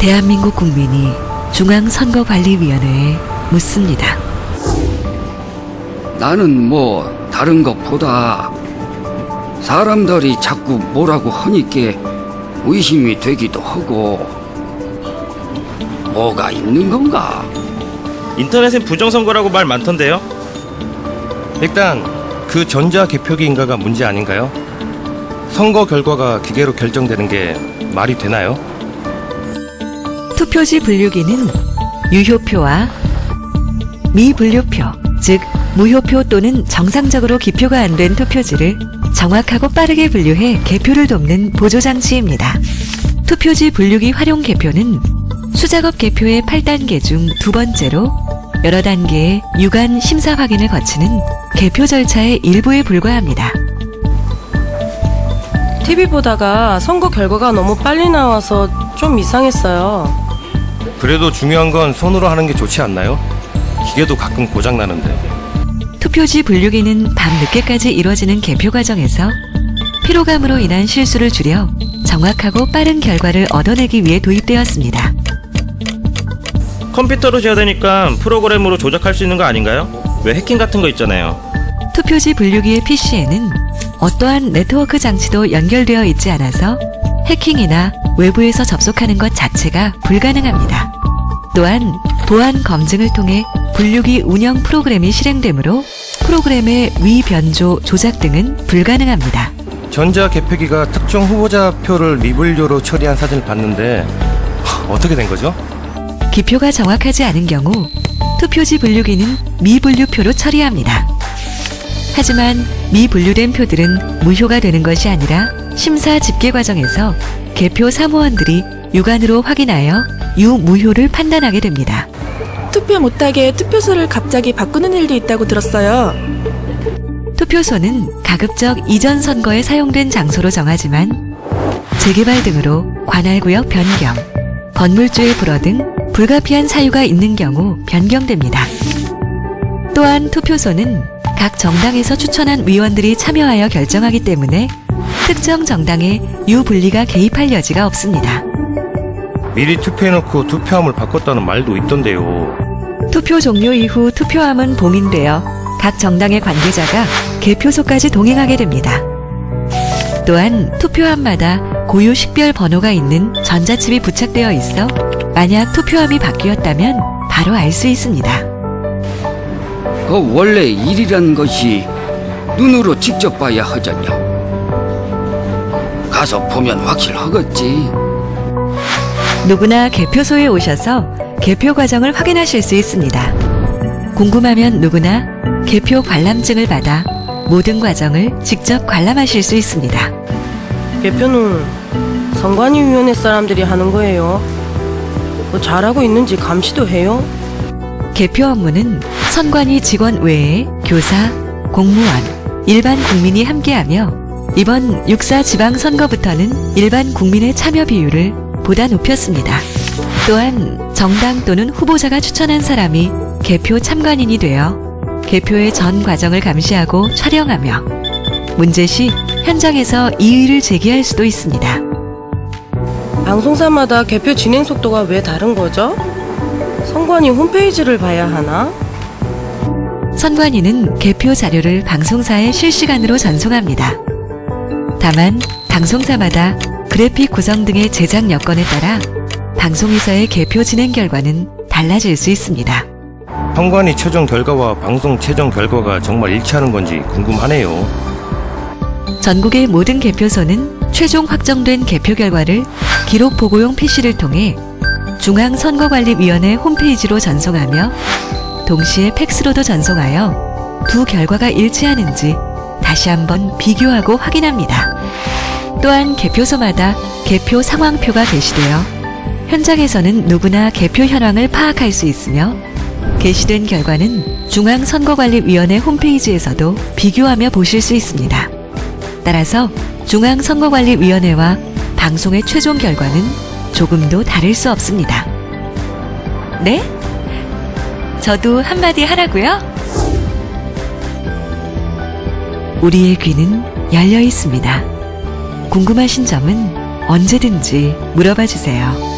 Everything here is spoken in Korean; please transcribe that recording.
대한민국 국민이 중앙선거관리위원회에 묻습니다. 나는 뭐 다른 것보다 사람들이 자꾸 뭐라고 하니까 의심이 되기도 하고 뭐가 있는 건가? 인터넷엔 부정선거라고 말 많던데요? 일단 그 전자 개표기인가가 문제 아닌가요? 선거 결과가 기계로 결정되는 게 말이 되나요? 투표지 분류기는 유효표와 미분류표, 즉 무효표 또는 정상적으로 기표가 안 된 투표지를 정확하고 빠르게 분류해 개표를 돕는 보조장치입니다. 투표지 분류기 활용 개표는 수작업 개표의 8단계 중 두 번째로 여러 단계의 유관 심사 확인을 거치는 개표 절차의 일부에 불과합니다. TV 보다가 선거 결과가 너무 빨리 나와서 좀 이상했어요. 그래도 중요한 건 손으로 하는 게 좋지 않나요? 기계도 가끔 고장 나는데. 투표지 분류기는 밤 늦게까지 이뤄지는 개표 과정에서 피로감으로 인한 실수를 줄여 정확하고 빠른 결과를 얻어내기 위해 도입되었습니다. 컴퓨터로 재야 되니까 프로그램으로 조작할 수 있는 거 아닌가요? 왜 해킹 같은 거 있잖아요. 투표지 분류기의 PC에는 어떠한 네트워크 장치도 연결되어 있지 않아서 해킹이나 외부에서 접속하는 것 자체가 불가능합니다. 또한 보안 검증을 통해 분류기 운영 프로그램이 실행되므로 프로그램의 위변조 조작 등은 불가능합니다. 전자 개표기가 특정 후보자 표를 미분류로 처리한 사진을 봤는데 하, 어떻게 된 거죠? 기표가 정확하지 않은 경우 투표지 분류기는 미분류표로 처리합니다. 하지만 미분류된 표들은 무효가 되는 것이 아니라 심사 집계 과정에서 개표 사무원들이 육안으로 확인하여 유무효를 판단하게 됩니다. 투표 못하게 투표소를 갑자기 바꾸는 일도 있다고 들었어요. 투표소는 가급적 이전 선거에 사용된 장소로 정하지만 재개발 등으로 관할구역 변경, 건물주의 불허 등 불가피한 사유가 있는 경우 변경됩니다. 또한 투표소는 각 정당에서 추천한 위원들이 참여하여 결정하기 때문에 특정 정당의 유분리가 개입할 여지가 없습니다. 미리 투표해놓고 투표함을 바꿨다는 말도 있던데요. 투표 종료 이후 투표함은 봉인되어 각 정당의 관계자가 개표소까지 동행하게 됩니다. 또한 투표함마다 고유 식별 번호가 있는 전자칩이 부착되어 있어 만약 투표함이 바뀌었다면 바로 알 수 있습니다. 그 원래 일이란 것이 눈으로 직접 봐야 하잖여. 가서 보면 확실하겠지. 누구나 개표소에 오셔서 개표 과정을 확인하실 수 있습니다. 궁금하면 누구나 개표 관람증을 받아 모든 과정을 직접 관람하실 수 있습니다. 개표는 선관위위원회 사람들이 하는 거예요. 뭐 잘하고 있는지 감시도 해요? 개표 업무는 선관위 직원 외에 교사, 공무원, 일반 국민이 함께하며 이번 6사 지방선거부터는 일반 국민의 참여 비율을 보다 높였습니다. 또한 정당 또는 후보자가 추천한 사람이 개표 참관인이 되어 개표의 전 과정을 감시하고 촬영하며 문제 시 현장에서 이의를 제기할 수도 있습니다. 방송사마다 개표 진행 속도가 왜 다른 거죠? 선관위 홈페이지를 봐야 하나? 선관위는 개표 자료를 방송사에 실시간으로 전송합니다. 다만 방송사마다 그래픽 구성 등의 제작 여건에 따라 방송에서의 개표 진행 결과는 달라질 수 있습니다. 선관위 최종 결과와 방송 최종 결과가 정말 일치하는 건지 궁금하네요. 전국의 모든 개표소는 최종 확정된 개표 결과를 기록 보고용 PC를 통해 중앙선거관리위원회 홈페이지로 전송하며 동시에 팩스로도 전송하여 두 결과가 일치하는지 다시 한번 비교하고 확인합니다. 또한 개표소마다 개표 상황표가 게시되어 현장에서는 누구나 개표 현황을 파악할 수 있으며 게시된 결과는 중앙선거관리위원회 홈페이지에서도 비교하며 보실 수 있습니다. 따라서 중앙선거관리위원회와 방송의 최종 결과는 조금도 다를 수 없습니다. 네? 저도 한마디 하라고요? 우리의 귀는 열려 있습니다. 궁금하신 점은 언제든지 물어봐 주세요.